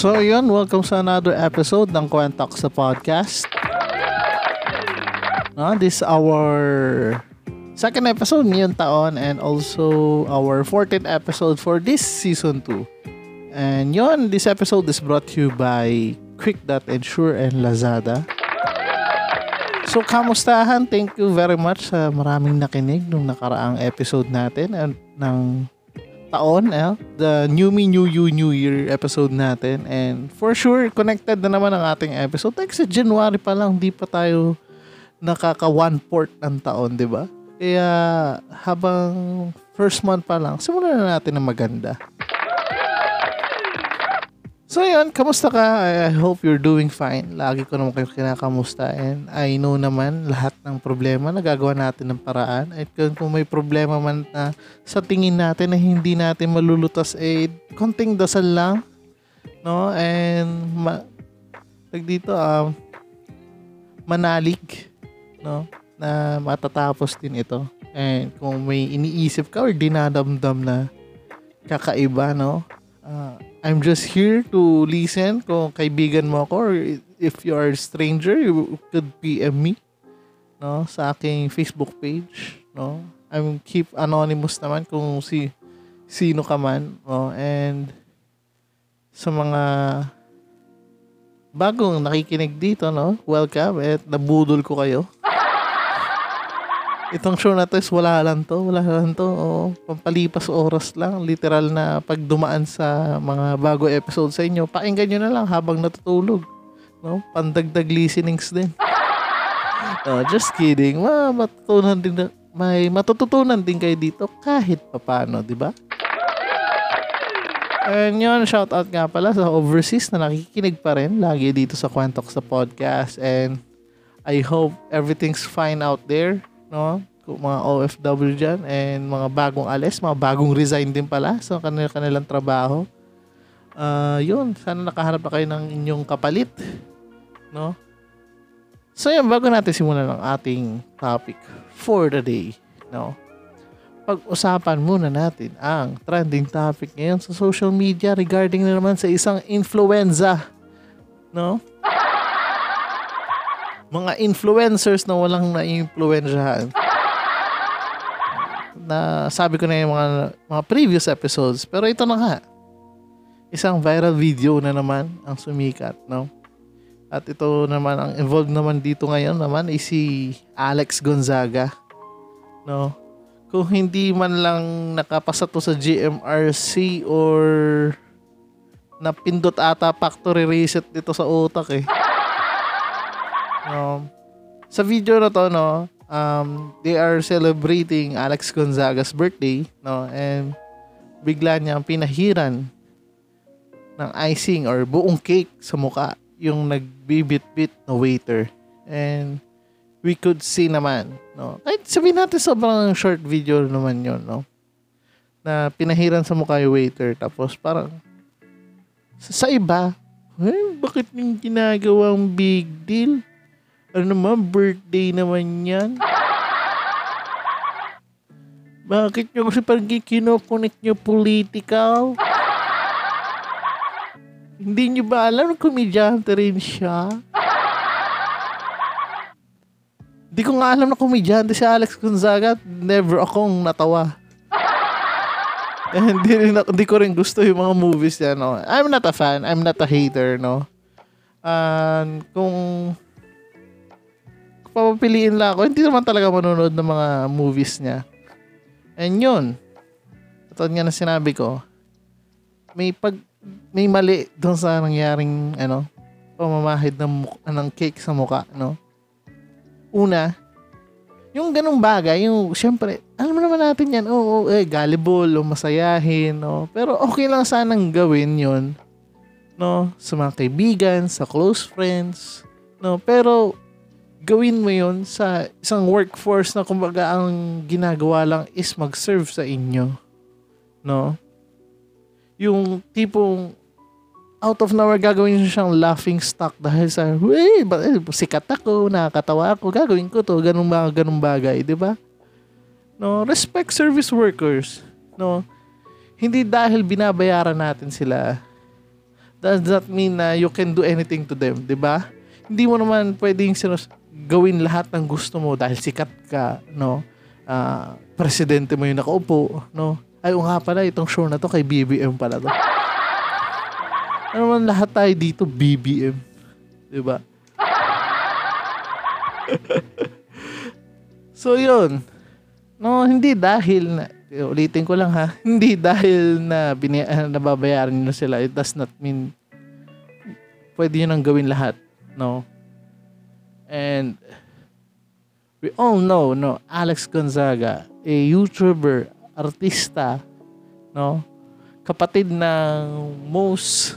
So yun, welcome sa another episode ng Quentox sa podcast. Uh, this is our second episode ngayong taon and also our 14th episode for this season 2. And yun, this episode is brought to you by Quick.Ensure and Lazada. So, kamustahan? Thank you very much sa maraming nakinig nung nakaraang episode natin and ng taon, eh, the New Me, New You, New Year episode natin. And for sure, connected na naman ang ating episode. Like sa January pa lang, di pa tayo nakaka one port ng taon, di ba? Kaya habang first month pa lang, simulan na natin ng maganda. So yun, kamusta ka? I hope you're doing fine. Lagi ko naman kayo kinakamusta. And I know naman lahat ng problema nagagawa natin ng paraan. At kung, may problema man na sa tingin natin na hindi natin malulutas, eh, konting dasal lang. No? And, ma, tag dito, um, manalig. No? Na matatapos din ito. And kung may iniisip ka or dinadamdam na kakaiba, no? Uh, I'm just here to listen kung kaibigan mo ako or if you are a stranger, you could PM me no, sa aking Facebook page. No? I'm keep anonymous naman kung si sino ka man. No? And sa mga bagong nakikinig dito, no? welcome at nabudol ko kayo. Itong show na to is wala lang to, wala lang to. Oh, pampalipas oras lang. Literal na pag dumaan sa mga bago episode sa inyo, pakinggan nyo na lang habang natutulog. No? Pandagdag listenings din. No, just kidding. Ma, matutunan din na, may matututunan din kayo dito kahit papano, di ba? And yun, shout out nga pala sa overseas na nakikinig pa rin lagi dito sa Quantox sa podcast. And I hope everything's fine out there no? Kung mga OFW dyan and mga bagong alis, mga bagong resign din pala sa kanil kanilang trabaho. Uh, yun, sana nakaharap na kayo ng inyong kapalit. No? So yun, bago natin simulan ang ating topic for the day. No? Pag-usapan muna natin ang trending topic ngayon sa social media regarding na naman sa isang influenza. No? Mga influencers na walang na-influensyahan. Na sabi ko na yung mga, mga previous episodes. Pero ito na nga. Isang viral video na naman ang sumikat, no? At ito naman, ang involved naman dito ngayon naman is si Alex Gonzaga. No? Kung hindi man lang nakapasa to sa GMRC or napindot ata factory reset dito sa utak eh. No. Sa video na to, no, um, they are celebrating Alex Gonzaga's birthday, no, and bigla niyang pinahiran ng icing or buong cake sa muka yung nagbibit-bit na waiter. And we could see naman, no, kahit sabihin natin sobrang short video naman yon no, na pinahiran sa mukha yung waiter tapos parang sa iba, eh, bakit yung ginagawang big deal? Ano naman, birthday naman yan. Bakit nyo kasi parang kinokonek nyo political? Hindi nyo ba alam na komedyante rin siya? Hindi ko nga alam na komedyante si Alex Gonzaga. Never akong natawa. hindi, rin, hindi ko rin gusto yung mga movies niya, no. I'm not a fan. I'm not a hater, no. And kung papapiliin lang ako. Hindi naman talaga manonood ng mga movies niya. And yun, katulad nga na sinabi ko, may pag may mali doon sa nangyaring ano, pamamahid ng, ng cake sa muka, no? Una, yung ganong bagay, yung, syempre, alam naman natin yan, oo, oh, eh, gullible, o masayahin, no? Pero okay lang sanang gawin yon no? Sa mga kaibigan, sa close friends, no? Pero, gawin mo yon sa isang workforce na kumbaga ang ginagawa lang is mag-serve sa inyo, no? Yung tipong out of nowhere gagawin niyo siyang laughing stock dahil sa, hey, eh, sikat ako, nakakatawa ako, gagawin ko to, ganun mga ganung bagay, di ba? No, respect service workers. No, hindi dahil binabayaran natin sila, does that mean na you can do anything to them, di ba? Hindi mo naman pwedeng sinus- gawin lahat ng gusto mo dahil sikat ka, no? Uh, presidente mo yung nakaupo, no? Ay, nga pala, itong show na to kay BBM pala to. Ano man lahat tayo dito BBM. 'Di ba? so 'yun. No, hindi dahil na ulitin ko lang ha. Hindi dahil na bini, uh, nababayaran niyo sila. It does not mean pwede niyo nang gawin lahat, no? And we all know, no, Alex Gonzaga, a YouTuber, artista, no? Kapatid ng most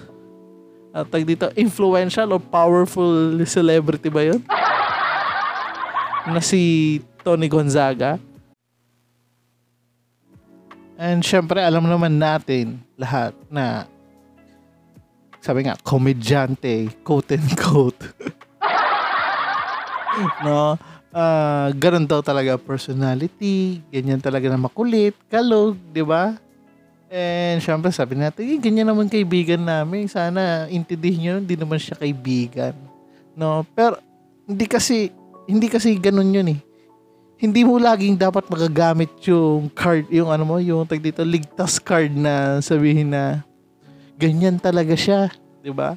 uh, tag dito, influential or powerful celebrity ba yun? na si Tony Gonzaga. And syempre, alam naman natin lahat na sabi nga, komedyante, quote and quote. no? Uh, ganun daw talaga personality, ganyan talaga na makulit, kalog, di ba? And syempre sabi natin, eh, ganyan naman kaibigan namin. Sana intindihin nyo, hindi naman siya kaibigan. No? Pero hindi kasi, hindi kasi ganun yun eh. Hindi mo laging dapat magagamit yung card, yung ano mo, yung tag dito, ligtas card na sabihin na ganyan talaga siya. Di ba?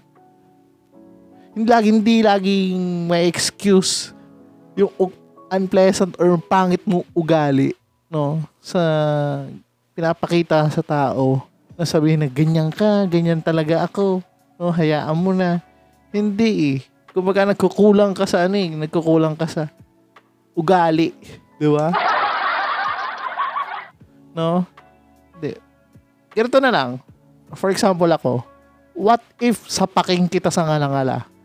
Hindi lagi, hindi laging may excuse yung unpleasant or pangit mo ugali no sa pinapakita sa tao na sabihin na ganyan ka, ganyan talaga ako. No, hayaan mo na. Hindi eh. Kumbaga nagkukulang ka sa ano eh, nagkukulang ka sa ugali. Di ba? No? Hindi. Ganito na lang. For example ako, what if sapaking kita sa ngalangala?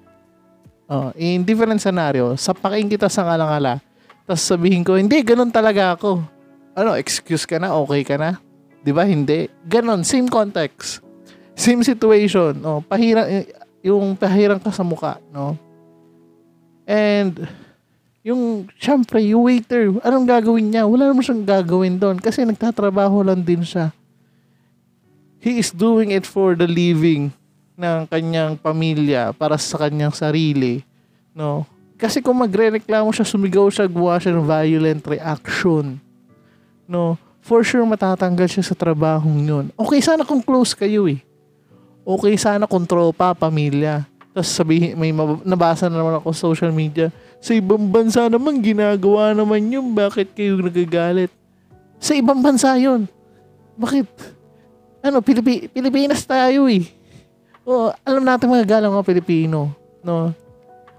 Oh, in different scenario, sapaking kita sa ngalangala, tapos sabihin ko, hindi, ganun talaga ako ano, excuse ka na, okay ka na. 'Di ba? Hindi. Ganon, same context. Same situation, no. Pahirang yung pahirang ka sa muka, no. And yung syempre, yung waiter, anong gagawin niya? Wala naman siyang gagawin doon kasi nagtatrabaho lang din siya. He is doing it for the living ng kanyang pamilya para sa kanyang sarili, no? Kasi kung magre-reklamo siya, sumigaw siya, gawa siya ng violent reaction no, for sure matatanggal siya sa trabahong yun. Okay sana kung close kayo eh. Okay sana kung tropa, pamilya. Tapos sabihin, may nabasa na naman ako sa social media, sa ibang bansa naman, ginagawa naman yun, bakit kayo nagagalit? Sa ibang bansa yun. Bakit? Ano, Pilipi- Pilipinas tayo eh. O, alam natin mga galang mga Pilipino. No?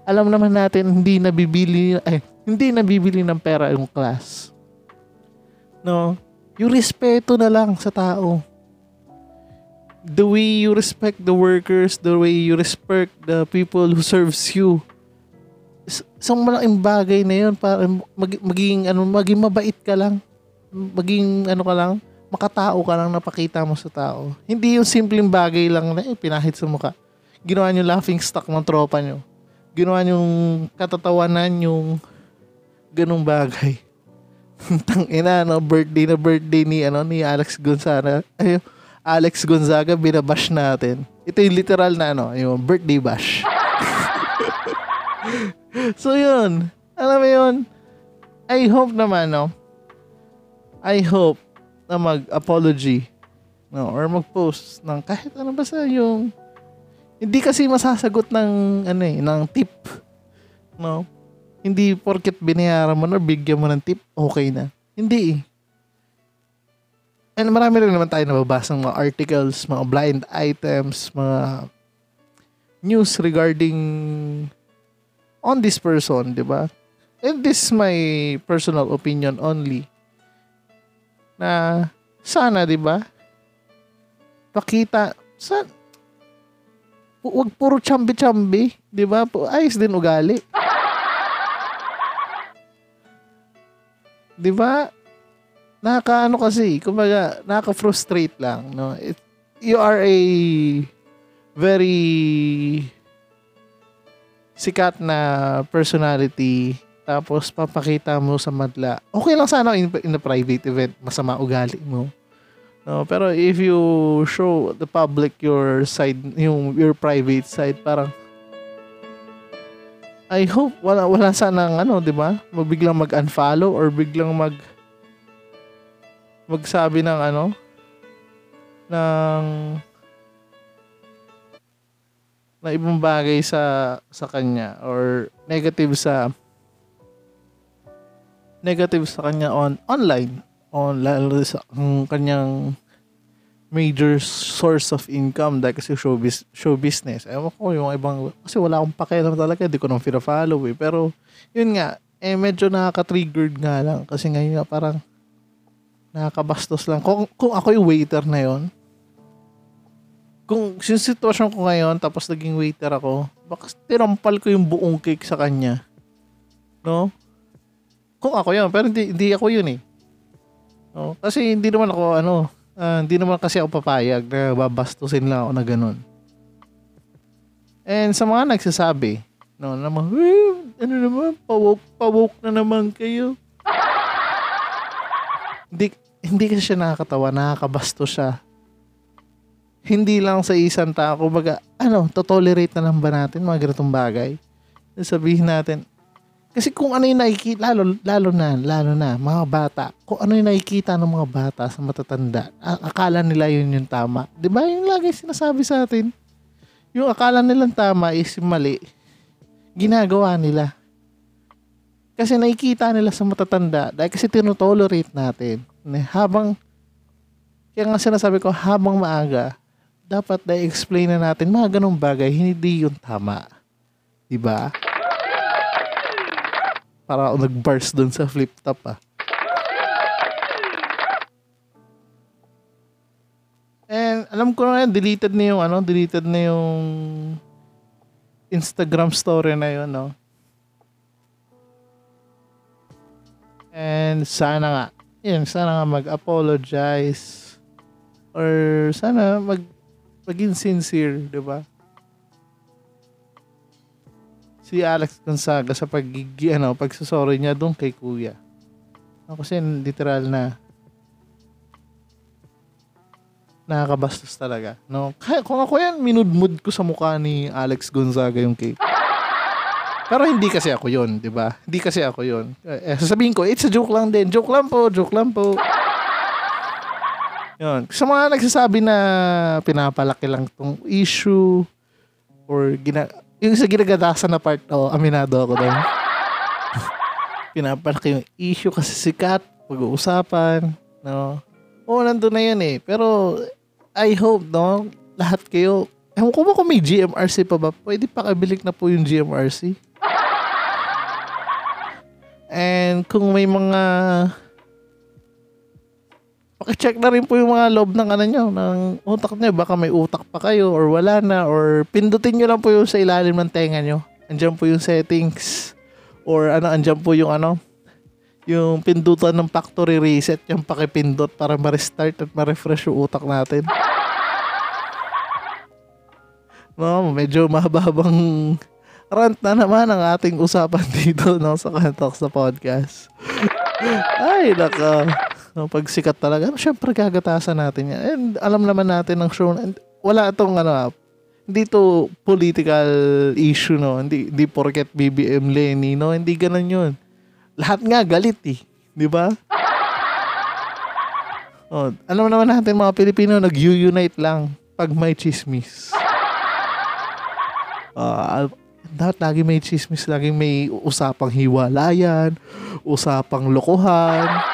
Alam naman natin, hindi nabibili, eh, hindi nabibili ng pera yung class no? Yung respeto na lang sa tao. The way you respect the workers, the way you respect the people who serves you. Isang malaking bagay na yun para mag, maging, ano, maging mabait ka lang. Maging ano ka lang, makatao ka lang napakita mo sa tao. Hindi yung simpleng bagay lang na eh, pinahit sa mukha. Ginawa niyo laughing stock ng tropa niyo. Ginawa niyo katatawanan yung ganung bagay. Tang ina no, birthday na birthday ni ano ni Alex Gonzaga. Ay, Alex Gonzaga binabash natin. Ito yung literal na ano, yung birthday bash. so yun. Alam mo yun? I hope naman no. I hope na mag-apology no or mag-post ng kahit ano basta yung hindi kasi masasagot ng ano eh, ng tip no Hindi porket binayaran mo na, bigyan mo ng tip, okay na. Hindi eh. And marami rin naman tayo nababasa ng mga articles, mga blind items, mga news regarding on this person, di ba? And this is my personal opinion only. Na sana, di ba? Pakita, sa wag puro chambi-chambi, di ba? Ayos din ugali. Di ba? Nakaka-ano kasi, kumbaga, nakaka-frustrate lang, no? It, you are a very sikat na personality tapos papakita mo sa madla. Okay lang sana in, in a private event, masama ugali mo. No, pero if you show the public your side, yung your private side, parang I hope wala wala sana ano, 'di ba? Mabiglang mag-unfollow or biglang mag magsabi ng ano ng na ibang bagay sa sa kanya or negative sa negative sa kanya on online on lalo sa ang kanyang major source of income dahil kasi show, bis, show business. Ewan ko yung ibang, kasi wala akong pakialam talaga, hindi ko nang follow eh. Pero, yun nga, eh medyo nakaka-triggered nga lang. Kasi ngayon nga parang, nakakabastos lang. Kung, kung ako yung waiter na yon kung yung sitwasyon ko ngayon, tapos naging waiter ako, baka tinampal ko yung buong cake sa kanya. No? Kung ako yun, pero hindi, hindi ako yun eh. No? Kasi hindi naman ako, ano, uh, hindi naman kasi ako papayag na babastusin lang ako na ganun. And sa mga nagsasabi, no, naman, ano naman, pawok, pawok na naman kayo. hindi, hindi kasi siya nakakatawa, nakakabasto siya. Hindi lang sa isang tao, baga, ano, to-tolerate na lang ba natin mga ganitong bagay? Sabihin natin, kasi kung ano yung nakikita, lalo, lalo na, lalo na, mga bata, kung ano yung nakikita ng mga bata sa matatanda, akala nila yun yung tama. Di ba yung lagi sinasabi sa atin? Yung akala nilang tama is mali. Ginagawa nila. Kasi nakikita nila sa matatanda dahil kasi tinotolerate natin. Habang, kaya nga sinasabi ko, habang maaga, dapat na-explain na natin mga ganong bagay, hindi yung tama. Diba? Para ako nag-bars dun sa flip top ah. And alam ko na yan, deleted na yung ano, deleted na yung Instagram story na yun, no? And sana nga, yun, sana nga mag-apologize or sana mag maging sincere, di ba? Si Alex Gonzaga sa pagigi ano, pagsusorry niya doon kay Kuya. No, kasi literal na nakakabastos talaga. No? Kaya, kung ako yan, minudmud ko sa mukha ni Alex Gonzaga yung cake. Pero hindi kasi ako yon, di ba? Hindi kasi ako yon. Eh, sasabihin ko, it's a joke lang din. Joke lang po, joke lang po. Yun. Sa mga nagsasabi na pinapalaki lang tong issue or gina yung sa ginagadasan na part, oh, aminado ako doon. Pinapalaki yung issue kasi sikat, pag-uusapan, no? Oo, oh, nandun na yun eh. Pero, I hope, no, lahat kayo, ewan ko ba kung may GMRC pa ba? Pwede pakabilik na po yung GMRC. And kung may mga Paki-check na rin po yung mga loob ng ano nyo, ng utak nyo. Baka may utak pa kayo or wala na or pindutin nyo lang po yung sa ilalim ng tenga nyo. Andiyan po yung settings or ano, andyan po yung ano, yung pindutan ng factory reset, yung pakipindot para ma-restart at ma-refresh yung utak natin. No, medyo mahabang rant na naman ang ating usapan dito no, sa Kantok sa podcast. Ay, naka. No, pag sikat talaga, no, syempre gagatasan natin yan. And alam naman natin ng show, and wala itong ano, hindi to political issue, no? Hindi, hindi porket BBM Lenny, no? Hindi ganun yun. Lahat nga galit, eh. Di ba? Oh, alam naman natin mga Pilipino, nag-unite lang pag may chismis. Uh, dapat lagi may chismis, lagi may usapang hiwalayan, usapang lokohan.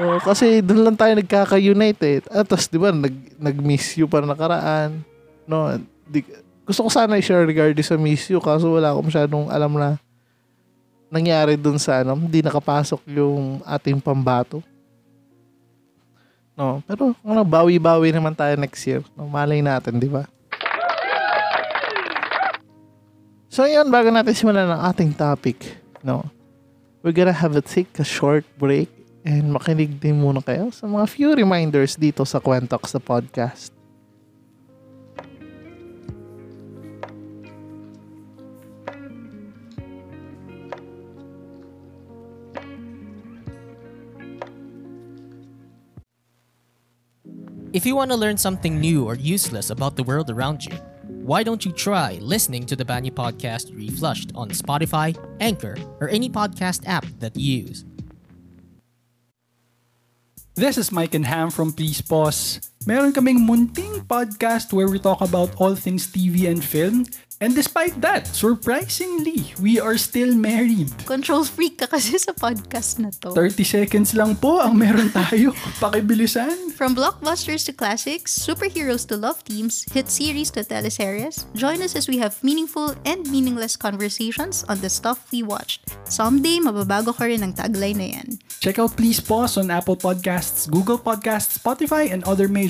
Oh, kasi doon lang tayo nagkaka-unite eh. At tapos, di ba, nag, nag-miss you para nakaraan. No, di, gusto ko sana i-share regarding sa miss you kaso wala akong masyadong alam na nangyari doon sa ano, hindi nakapasok yung ating pambato. No, pero ano, bawi-bawi naman tayo next year. No, malay natin, di ba? So yun, bago natin simulan ng ating topic, no, we're gonna have a take a short break and makinig din muna kayo sa mga few reminders dito sa Kwentox sa podcast. If you want to learn something new or useless about the world around you, why don't you try listening to the Banyu Podcast Reflushed on Spotify, Anchor, or any podcast app that you use? This is Mike and Ham from Please Pause. Meron kaming munting podcast where we talk about all things TV and film And despite that, surprisingly, we are still married. Control freak ka kasi sa podcast na to. 30 seconds lang po ang meron tayo. Pakibilisan. From blockbusters to classics, superheroes to love teams, hit series to teleseries, join us as we have meaningful and meaningless conversations on the stuff we watched. Someday, mababago ka rin ang tagline na yan. Check out Please Pause on Apple Podcasts, Google Podcasts, Spotify, and other major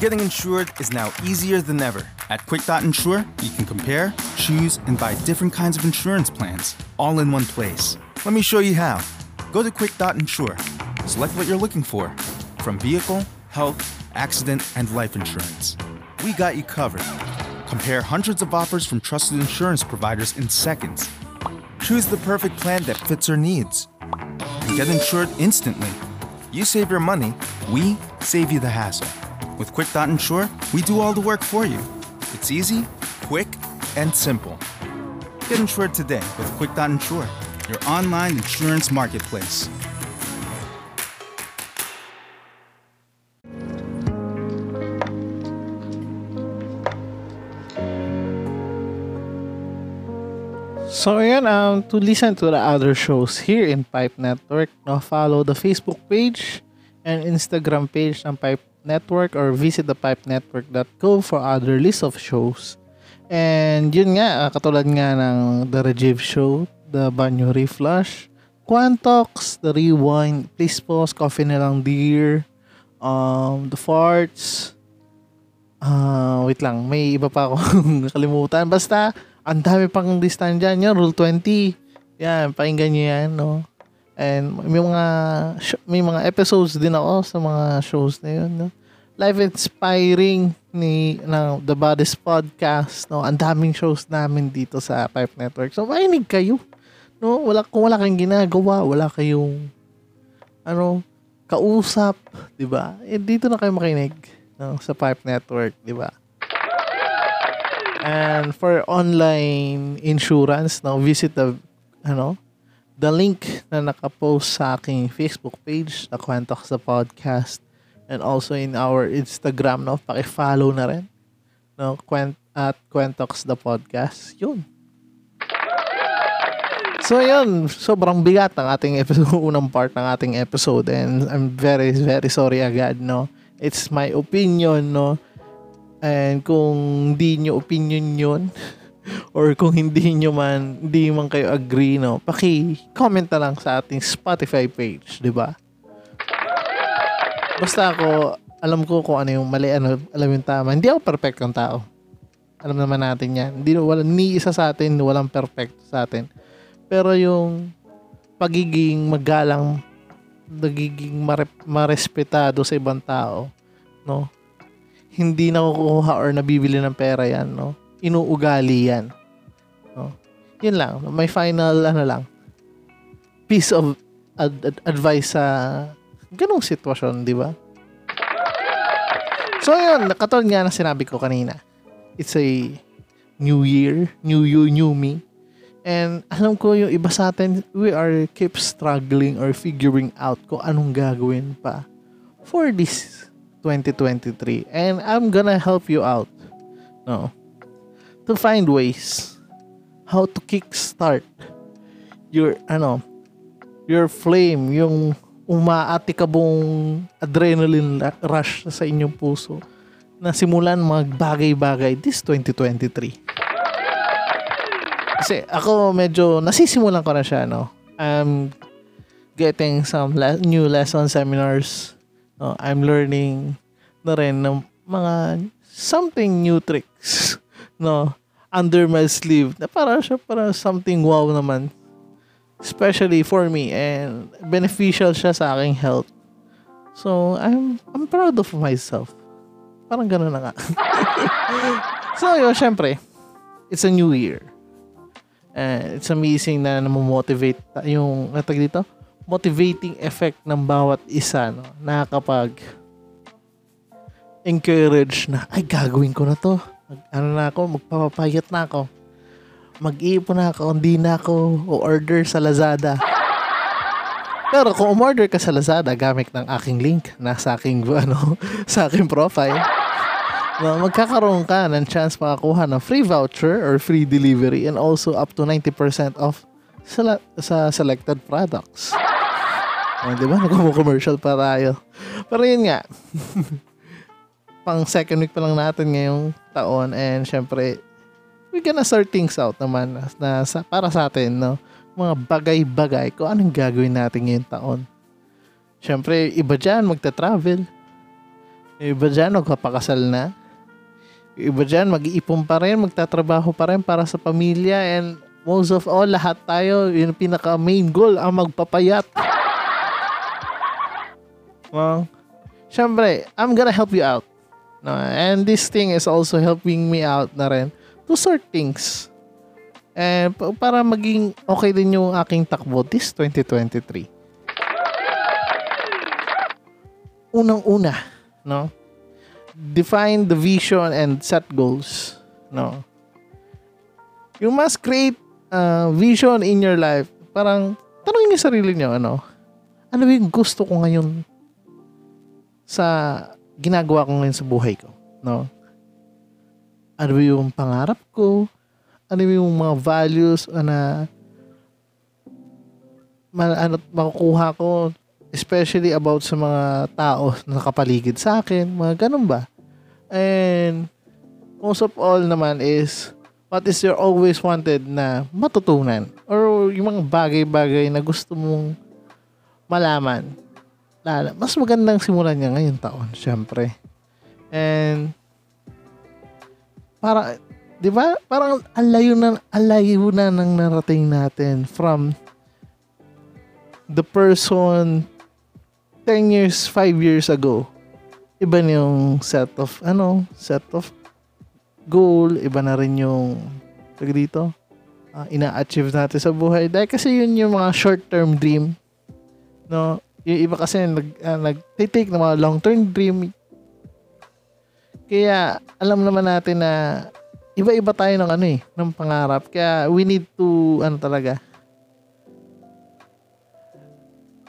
Getting insured is now easier than ever. At Quick.insure, you can compare, choose, and buy different kinds of insurance plans, all in one place. Let me show you how. Go to Quick.insure. Select what you're looking for from vehicle, health, accident, and life insurance. We got you covered. Compare hundreds of offers from trusted insurance providers in seconds. Choose the perfect plan that fits your needs. And get insured instantly. You save your money, we save you the hassle. With Quick.insure, we do all the work for you. It's easy, quick, and simple. Get insured today with Quick.insure, your online insurance marketplace. So ayan, um, to listen to the other shows here in Pipe Network, no, follow the Facebook page and Instagram page ng Pipe Network or visit thepipenetwork.co for other list of shows. And yun nga, uh, katulad nga ng The Rajiv Show, The Banyo Reflush, Quantox, The Rewind, Please Pause, Coffee na lang Dear, um, The Farts, uh, wait lang, may iba pa akong nakalimutan. Basta, ang dami pang listan dyan. Yan, Rule 20. Yan, pakinggan nyo yan, no? And may mga may mga episodes din ako sa mga shows na yun, no? Life inspiring ni ng The Bodies Podcast, no? Ang daming shows namin dito sa Pipe Network. So, makinig kayo. No, wala kung wala kang ginagawa, wala kayong ano, kausap, 'di ba? Eh dito na kayo makinig no, sa Pipe Network, 'di ba? And for online insurance, no, visit the ano, the link na nakapost sa aking Facebook page na Kwentok sa podcast and also in our Instagram, no? Paki-follow na rin. No? Kwent, at Kwentox the podcast. Yun. So, yun. Sobrang bigat ng ating episode, unang part ng ating episode and I'm very, very sorry agad, no? It's my opinion, no? And kung di nyo opinion yun, or kung hindi nyo man, hindi man kayo agree, no? Paki-comment na lang sa ating Spotify page, di ba? Basta ako, alam ko kung ano yung mali, ano, alam yung tama. Hindi ako perfect ng tao. Alam naman natin yan. Hindi, wala, ni isa sa atin, walang perfect sa atin. Pero yung pagiging magalang, nagiging mare- marespetado sa ibang tao, no? Hindi nakukuha or nabibili ng pera yan, no? Inuugali yan. No? Yun lang. My final, ano lang, piece of ad- ad- advice sa ganong sitwasyon, di ba? So, yun. Katulad nga na sinabi ko kanina. It's a new year, new you, new me. And alam ko yung iba sa atin, we are keep struggling or figuring out kung anong gagawin pa for this 2023. And I'm gonna help you out. No. To find ways how to kickstart your ano your flame, yung umaatikabong adrenaline rush sa inyong puso na simulan magbagay-bagay this 2023. Kasi ako medyo nasisimulan ko na siya, no? I'm getting some le- new lesson seminars. No? I'm learning na rin ng mga something new tricks, no? Under my sleeve. Na para siya para something wow naman. Especially for me and beneficial siya sa aking health. So, I'm I'm proud of myself. Parang gano'n na nga. so, yun, syempre, it's a new year. And it's amazing na namomotivate yung, natag dito, motivating effect ng bawat isa, no? Nakakapag encourage na, ay, gagawin ko na to. Mag, ano na ako, magpapapayat na ako. Mag-iipon na ako, hindi na ako o-order sa Lazada. Pero kung umorder ka sa Lazada gamit ng aking link na sa aking ano sa aking profile, magkakaroon ka ng chance makakuha ng free voucher or free delivery and also up to 90% off sa, sa selected products. Oh, di ba? Nagmo-commercial pa tayo. Pero yun nga. pang second week pa lang natin ngayong taon and syempre we gonna sort things out naman na, sa, para sa atin, no? mga bagay-bagay kung anong gagawin natin ngayong taon. Siyempre, iba dyan magta-travel. Iba dyan magpapakasal na. Iba dyan mag-iipon pa rin, magtatrabaho pa rin para sa pamilya and most of all, lahat tayo, yung pinaka main goal, ang magpapayat. Well, syempre, I'm gonna help you out. No, and this thing is also helping me out na rin to sort things. Eh, pa- para maging okay din yung aking takbo this 2023. Unang-una, no? Define the vision and set goals, no? You must create a vision in your life. Parang, tanongin niyo sarili niyo, ano? Ano yung gusto ko ngayon sa ginagawa ko ngayon sa buhay ko, no? Ano yung pangarap ko? ano yung mga values na ma, ano, makukuha ko especially about sa mga tao na nakapaligid sa akin, mga ganun ba? And most of all naman is what is your always wanted na matutunan or yung mga bagay-bagay na gusto mong malaman. Lala, mas magandang simulan niya ngayong taon, syempre. And para 'di ba? Parang alayo na alayo na nang narating natin from the person 10 years, 5 years ago. Iba na yung set of ano, set of goal, iba na rin yung tag dito. ah, ina-achieve natin sa buhay. Dahil kasi yun yung mga short-term dream. No? Yung iba kasi nag, uh, nag-take ng mga long-term dream. Kaya alam naman natin na iba-iba tayo ng ano eh, ng pangarap. Kaya we need to, ano talaga,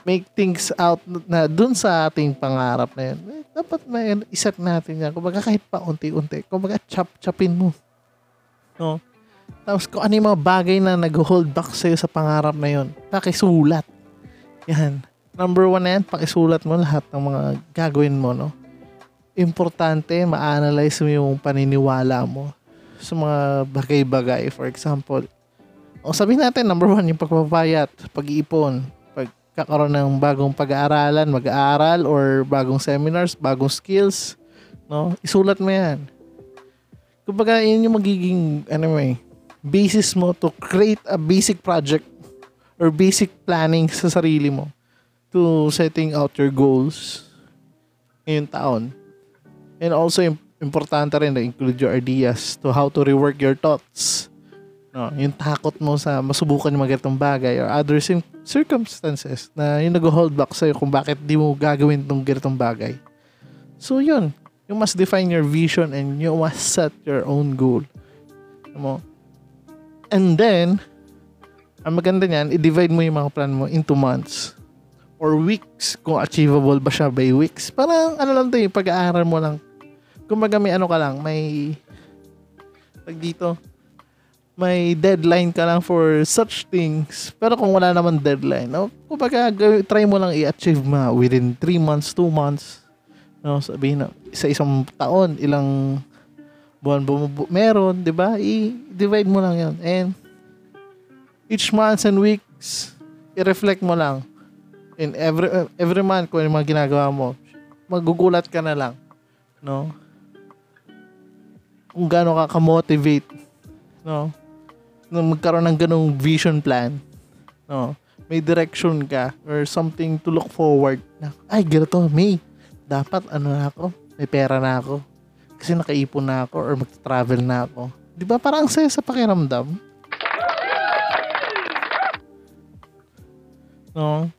make things out na dun sa ating pangarap na yun. Eh, dapat may iset natin yan. Kumbaga kahit pa unti-unti. Kumbaga chop-chopin mo. No? Tapos kung ano yung mga bagay na nag-hold back sa'yo sa pangarap na yun, pakisulat. Yan. Number one na yan, pakisulat mo lahat ng mga gagawin mo, no? Importante, ma-analyze mo yung paniniwala mo sa mga bagay-bagay. For example, o sabihin natin, number one, yung pagpapayat, pag-iipon, pagkakaroon ng bagong pag-aaralan, mag-aaral, or bagong seminars, bagong skills, no? Isulat mo yan. Kumbaga, yun yung magiging, ano eh, basis mo to create a basic project or basic planning sa sarili mo to setting out your goals ngayong taon. And also, im- importante rin na include your ideas to how to rework your thoughts No, yung takot mo sa masubukan yung mga bagay or other circumstances na yung nag-hold back sa'yo kung bakit di mo gagawin tong ganitong bagay. So, yun. You must define your vision and you must set your own goal. Mo? And then, ang maganda niyan, i-divide mo yung mga plan mo into months or weeks kung achievable ba siya by weeks. Parang ano lang to yung pag-aaral mo lang. Kumbaga may ano ka lang, may pag dito, may deadline ka lang for such things. Pero kung wala naman deadline, no, kumbaga try mo lang i-achieve ma within 3 months, 2 months. No, sabihin na sa isang taon, ilang buwan bumubu- meron, 'di ba? I-divide mo lang 'yon. And each month and weeks, i-reflect mo lang. In every every month kung ano mga ginagawa mo, magugulat ka na lang, no? Kung gaano ka ka-motivate, no? Nung magkaroon ng ganong vision plan, no? May direction ka or something to look forward na, ay, ganito, may, dapat ano na ako, may pera na ako. Kasi nakaipon na ako or mag-travel na ako. Di ba parang ang saya sa pakiramdam? No?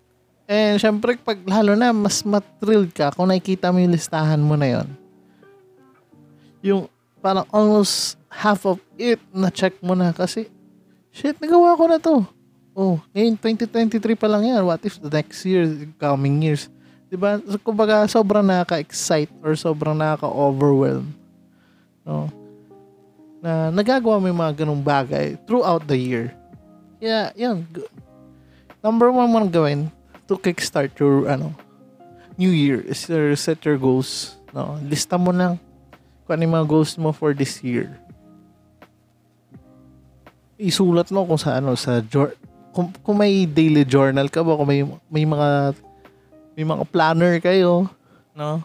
And syempre, pag lalo na, mas matrilled ka kung nakikita mo yung listahan mo na yon. Yung parang almost half of it na check mo na kasi shit, nagawa ko na to. Oh, ngayon 2023 pa lang yan. What if the next year, coming years? Diba? So, kumbaga, sobrang nakaka-excite or sobrang nakaka-overwhelm. No? Na nagagawa mo yung mga ganung bagay throughout the year. Yeah, yun. Number one mo gawin to kickstart your, ano, new year is to set your goals. No? Lista mo lang kung ano yung mga goals mo for this year. Isulat mo kung sa ano sa jour- kung, kung may daily journal ka ba kung may may mga may mga planner kayo, no?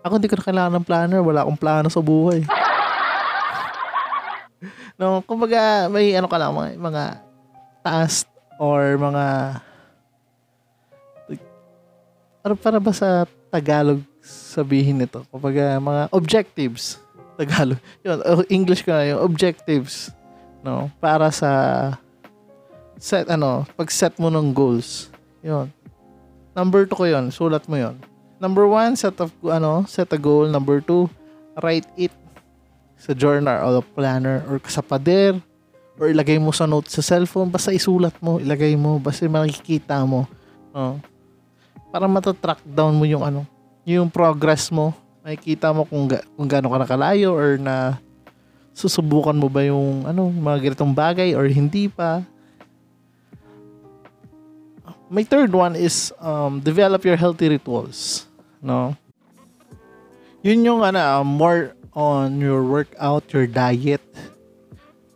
Ako hindi ko na kailangan ng planner, wala akong plano sa buhay. no, kumbaga may ano ka lang mga, mga task or mga ano para ba sa Tagalog sabihin nito? Kumbaga mga objectives. Tagalog. Yun, oh, English ko na yung objectives. No? Para sa set ano, pag set mo ng goals. Yun. Number two ko yun. Sulat mo yun. Number one, set of ano, set a goal. Number two, write it sa journal or planner or sa pader or ilagay mo sa note sa cellphone. Basta isulat mo, ilagay mo. Basta makikita mo. No? Para matatrack down mo yung ano, yung progress mo. Makikita mo kung, ga, kung gaano ka nakalayo or na susubukan mo ba yung ano, mga ganitong bagay or hindi pa. My third one is um, develop your healthy rituals. No? Yun yung ano, uh, more on your workout, your diet,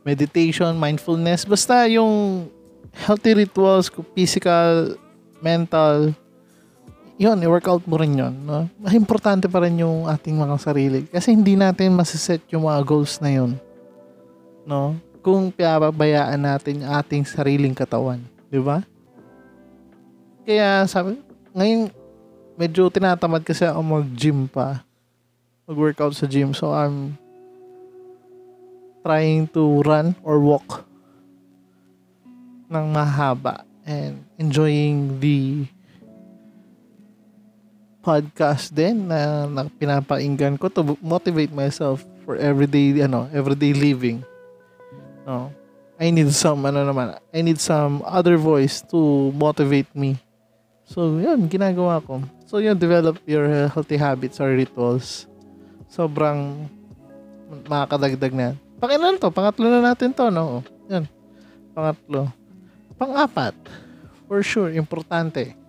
meditation, mindfulness. Basta yung healthy rituals, physical, mental, yun, i-workout mo rin yun. No? Importante pa rin yung ating mga sarili. Kasi hindi natin masiset yung mga goals na yun. No? Kung pinababayaan natin yung ating sariling katawan. Di ba? Kaya sabi, ngayon, medyo tinatamad kasi ako mag-gym pa. Mag-workout sa gym. So, I'm trying to run or walk ng mahaba and enjoying the podcast din na, na pinapainggan ko to motivate myself for everyday ano everyday living. No? I need some ano naman I need some other voice to motivate me. So yun ginagawa ko. So yun develop your healthy habits or rituals. Sobrang makakadagdag na pakilan to pangatlo na natin to no? Yun pangatlo. Pang-apat for sure importante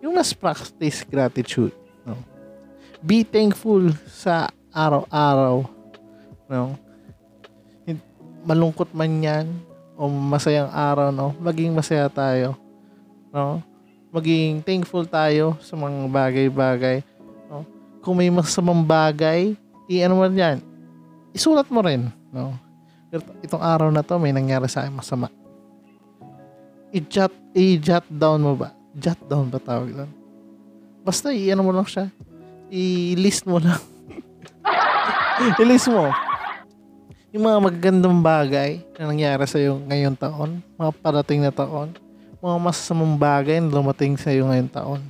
yung mas practice gratitude. No? Be thankful sa araw-araw. No? Malungkot man yan o masayang araw, no? maging masaya tayo. No? Maging thankful tayo sa mga bagay-bagay. No? Kung may masamang bagay, i-ano mo yan, isulat mo rin. No? Itong araw na to, may nangyari sa akin masama. I-jot, i-jot down mo ba? Jot down ba tawag doon? Basta i-ano mo lang siya. I-list mo lang. I-list mo. yung mga magagandang bagay na nangyari sa iyo ngayong taon, mga parating na taon, mga masasamang bagay na dumating sa iyo ngayong taon.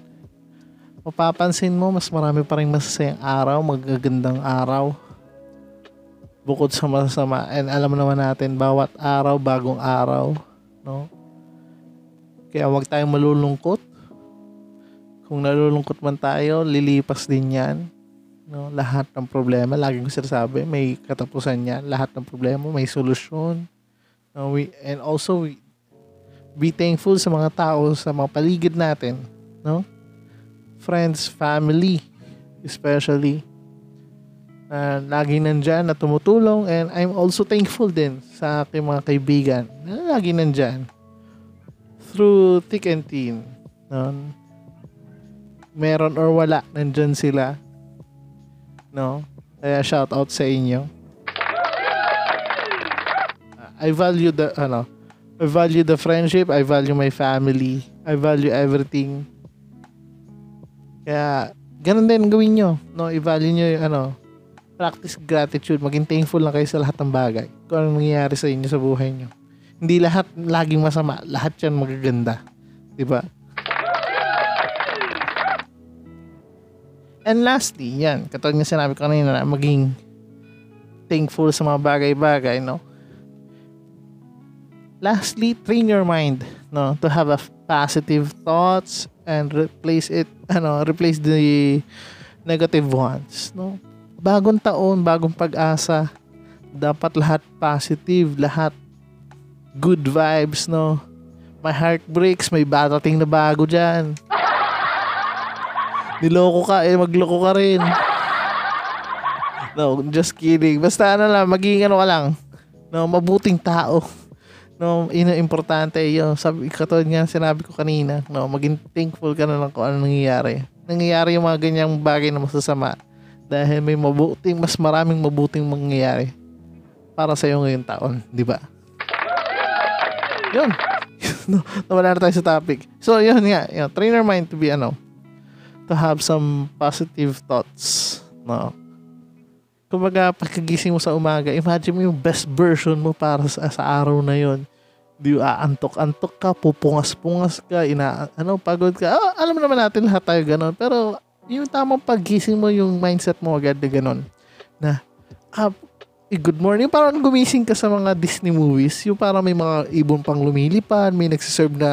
Mapapansin mo, mas marami pa rin masasayang araw, magagandang araw. Bukod sa masasama. And alam naman natin, bawat araw, bagong araw. No? Kaya huwag tayong malulungkot. Kung nalulungkot man tayo, lilipas din yan. No, lahat ng problema, lagi ko sinasabi, may katapusan yan. Lahat ng problema, may solusyon. No, we, and also, we, be thankful sa mga tao, sa mga paligid natin. No? Friends, family, especially. Na lagi nandyan na tumutulong and I'm also thankful din sa aking mga kaibigan na lagi nandyan through thick and thin. No? Meron or wala, nandyan sila No? Kaya shout out sa inyo. I value the ano, I value the friendship, I value my family, I value everything. Kaya ganun din gawin nyo. No, i-value nyo yung ano, practice gratitude, maging thankful lang kayo sa lahat ng bagay. Kung anong nangyayari sa inyo sa buhay nyo. Hindi lahat laging masama, lahat yan magaganda. 'Di ba? And lastly, yan, katulad nga sinabi ko kanina na maging thankful sa mga bagay-bagay, no? Lastly, train your mind, no, to have a positive thoughts and replace it, ano, replace the negative ones, no? Bagong taon, bagong pag-asa, dapat lahat positive, lahat good vibes, no? My heart breaks, may batating na bago dyan. Niloko ka, eh magloko ka rin. No, just kidding. Basta ano lang, maging ano ka lang. No, mabuting tao. No, ino importante yun. Sabi, katulad nga sinabi ko kanina, no, maging thankful ka na lang kung ano nangyayari. Nangyayari yung mga ganyang bagay na masasama. Dahil may mabuting, mas maraming mabuting mangyayari para sa iyo ngayong taon, di ba? Yun. no, nawala na tayo sa topic. So, yun nga, yun, trainer mind to be ano, to have some positive thoughts. No? Kumbaga, pagkagising mo sa umaga, imagine mo yung best version mo para sa, sa araw na yon. Di aantok-antok ka, pupungas-pungas ka, ina, ano, pagod ka. Oh, alam naman natin lahat tayo ganun. Pero, yung tamang paggising mo, yung mindset mo agad na ganun. Na, ah, good morning. Parang gumising ka sa mga Disney movies. Yung parang may mga ibon pang lumilipad, may nagsiserve na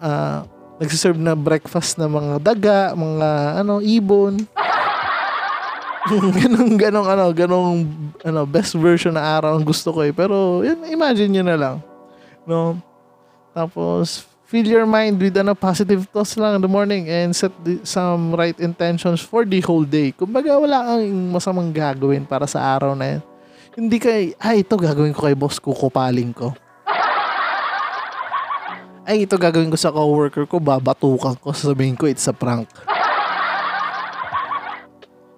uh, nagsiserve na breakfast na mga daga, mga ano, ibon. ganong, ganong, ano, ganong, ano, best version na araw ang gusto ko eh. Pero, yun, imagine nyo na lang. No? Tapos, fill your mind with ano, positive thoughts lang in the morning and set the, some right intentions for the whole day. Kumbaga, wala kang masamang gagawin para sa araw na yun. Hindi kay, ay, ito gagawin ko kay boss, kukupaling ko ay ito gagawin ko sa coworker ko, babatukan ko, sasabihin ko it's a prank.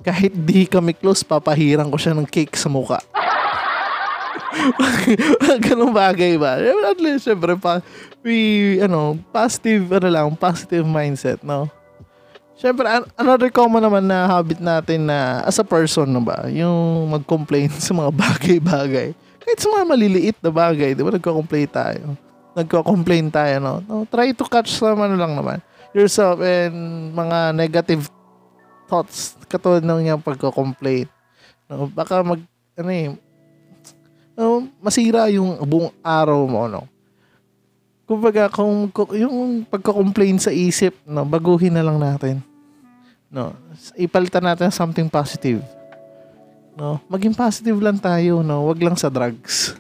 Kahit di kami close, papahirang ko siya ng cake sa muka. Ganong bagay ba? At least, syempre, pa, we, ano, positive, ano lang, positive mindset, no? Syempre, another common naman na habit natin na as a person, no ba? Yung mag-complain sa mga bagay-bagay. Kahit sa mga maliliit na bagay, di ba? Nagko-complain tayo nagko-complain tayo, no? no? Try to catch some ano lang naman yourself and mga negative thoughts katulad ng yung pagko-complain. No? Baka mag, ano eh, no, masira yung buong araw mo, no? Kumbaga, kung, kung yung pagko-complain sa isip, no, baguhin na lang natin. No, ipalitan natin something positive. No, maging positive lang tayo, no, wag lang sa drugs.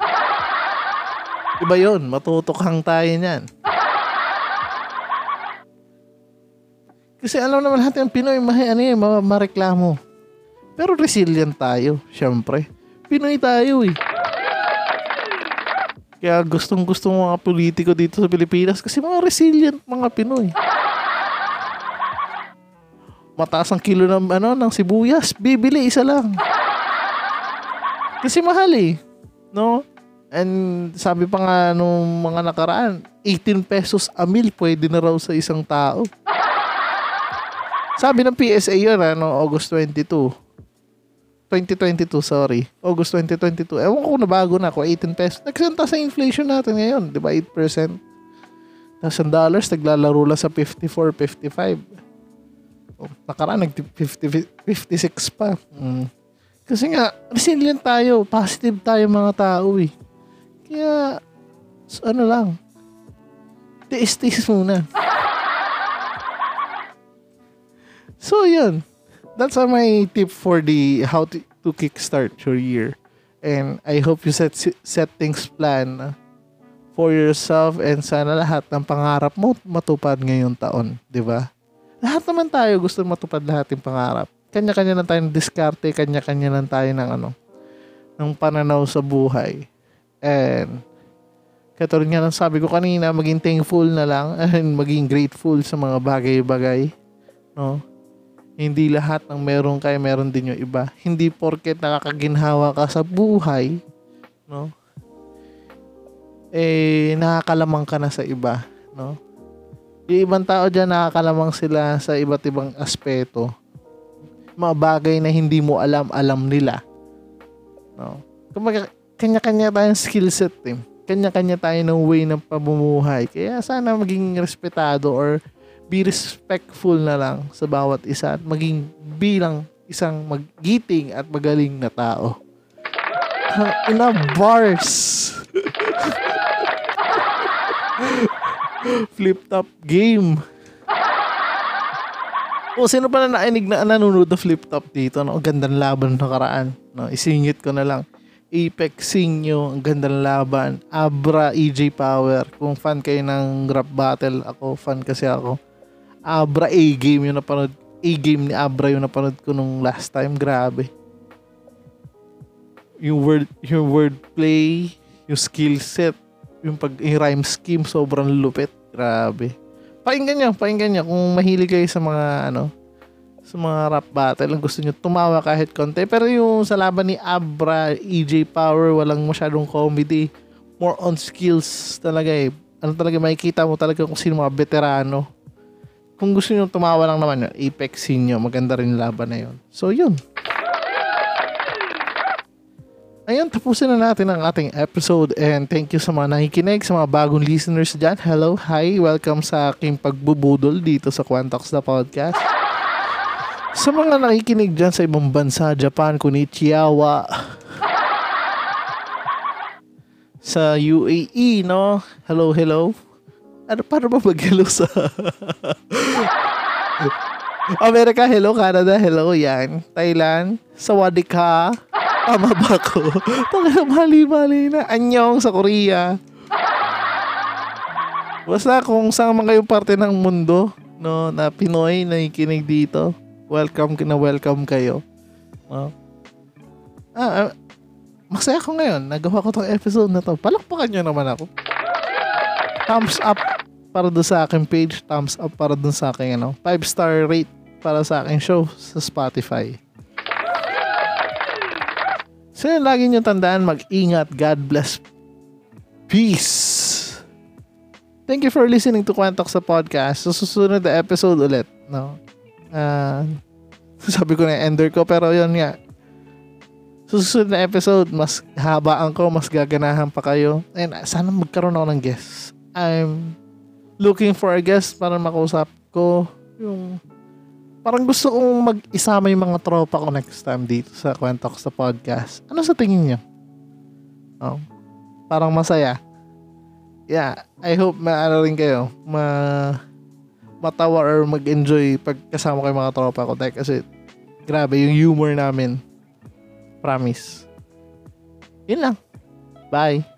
Iba yun, matutukhang tayo niyan. Kasi alam naman natin, ang Pinoy, mahi, ano yun, mareklamo. Pero resilient tayo, syempre. Pinoy tayo eh. Kaya gustong gusto mga politiko dito sa Pilipinas kasi mga resilient mga Pinoy. Mataas ang kilo ng ano ng sibuyas, bibili isa lang. Kasi mahal eh. No? And sabi pa nga nung mga nakaraan, 18 pesos a meal pwede na raw sa isang tao. Sabi ng PSA yun, ano, August 22. 2022, sorry. August 2022. Ewan ko kung nabago na ako, 18 pesos. Nagsenta sa inflation natin ngayon, di ba? 8%. Tapos ang dollars, naglalaro lang sa 54, 55. Oh, nakaraan, nag 50, 56 pa. Mm. Kasi nga, resilient tayo. Positive tayo mga tao eh. Kaya, ano lang, tiis-tiis muna. So, yun. That's uh, my tip for the how to, to kickstart your year. And I hope you set set things plan for yourself and sana lahat ng pangarap mo matupad ngayong taon, 'di ba? Lahat naman tayo gusto matupad lahat ng pangarap. Kanya-kanya lang tayo ng diskarte, kanya-kanya lang tayo ng ano, ng pananaw sa buhay. And katulad nga ng sabi ko kanina, maging thankful na lang and maging grateful sa mga bagay-bagay. No? Hindi lahat ng meron kayo, meron din yung iba. Hindi porket nakakaginhawa ka sa buhay, no? Eh, nakakalamang ka na sa iba, no? Yung ibang tao dyan, nakakalamang sila sa iba't ibang aspeto. Mga bagay na hindi mo alam, alam nila. No? Kumbaga, kanya-kanya tayong skill set, eh. Kanya-kanya tayo ng way ng pamumuhay. Kaya sana maging respetado or be respectful na lang sa bawat isa at maging bilang isang magiting at magaling na tao. Ina bars. flip top game. O sino pa na nainig na nanonood ng flip top dito? No? Ang gandang laban na karaan. No? Isingit ko na lang. Apex Sinyo, ang ganda ng laban. Abra, EJ Power. Kung fan kayo ng rap battle, ako, fan kasi ako. Abra A-game yung napanood. A-game ni Abra yung napanood ko nung last time. Grabe. Yung word, yung wordplay, yung skill set, yung pag yung rhyme scheme, sobrang lupit. Grabe. Pakinggan nyo, pakinggan nyo. Kung mahilig kayo sa mga, ano, sa mga rap battle, ang gusto nyo tumawa kahit konti. Pero yung sa laban ni Abra, EJ Power, walang masyadong comedy. More on skills talaga eh. Ano talaga, makikita mo talaga kung sino mga veterano kung gusto niyo tumawa lang naman Apex niyo, maganda rin laban na yun. So, yun. Ayun, tapusin na natin ang ating episode and thank you sa mga nakikinig, sa mga bagong listeners dyan. Hello, hi, welcome sa aking pagbubudol dito sa Quantox na podcast. Sa mga nakikinig dyan sa ibang bansa, Japan, Konnichiwa, sa UAE, no? Hello, hello. Ano, paano ba mag-hello sa... America, hello. Canada, hello. Yan. Thailand, sawadee ka. Tama ba ko? Tanga mali-mali na. Anyong sa Korea. Basta kung saan man kayong parte ng mundo, no, na Pinoy na ikinig dito, welcome na welcome kayo. No? Ah, ah, masaya ko ngayon. Nagawa ko tong episode na to. Palakpakan nyo naman ako thumbs up para doon sa aking page, thumbs up para doon sa aking ano, 5 star rate para sa aking show sa Spotify. So yun, lagi nyo tandaan, mag-ingat. God bless. Peace. Thank you for listening to Quantox sa podcast. So, susunod na episode ulit. No? Uh, sabi ko na ender ko, pero yun nga. Susunod na episode, mas habaan ko, mas gaganahan pa kayo. And sana magkaroon ako ng guest. I'm looking for a guest para makausap ko yung parang gusto kong mag-isama yung mga tropa ko next time dito sa Kwento sa podcast. Ano sa tingin niyo? Oh, parang masaya. Yeah, I hope maano rin kayo, ma matawa or mag-enjoy pag kasama kayo mga tropa ko dahil kasi grabe yung humor namin. Promise. Yun lang. Bye.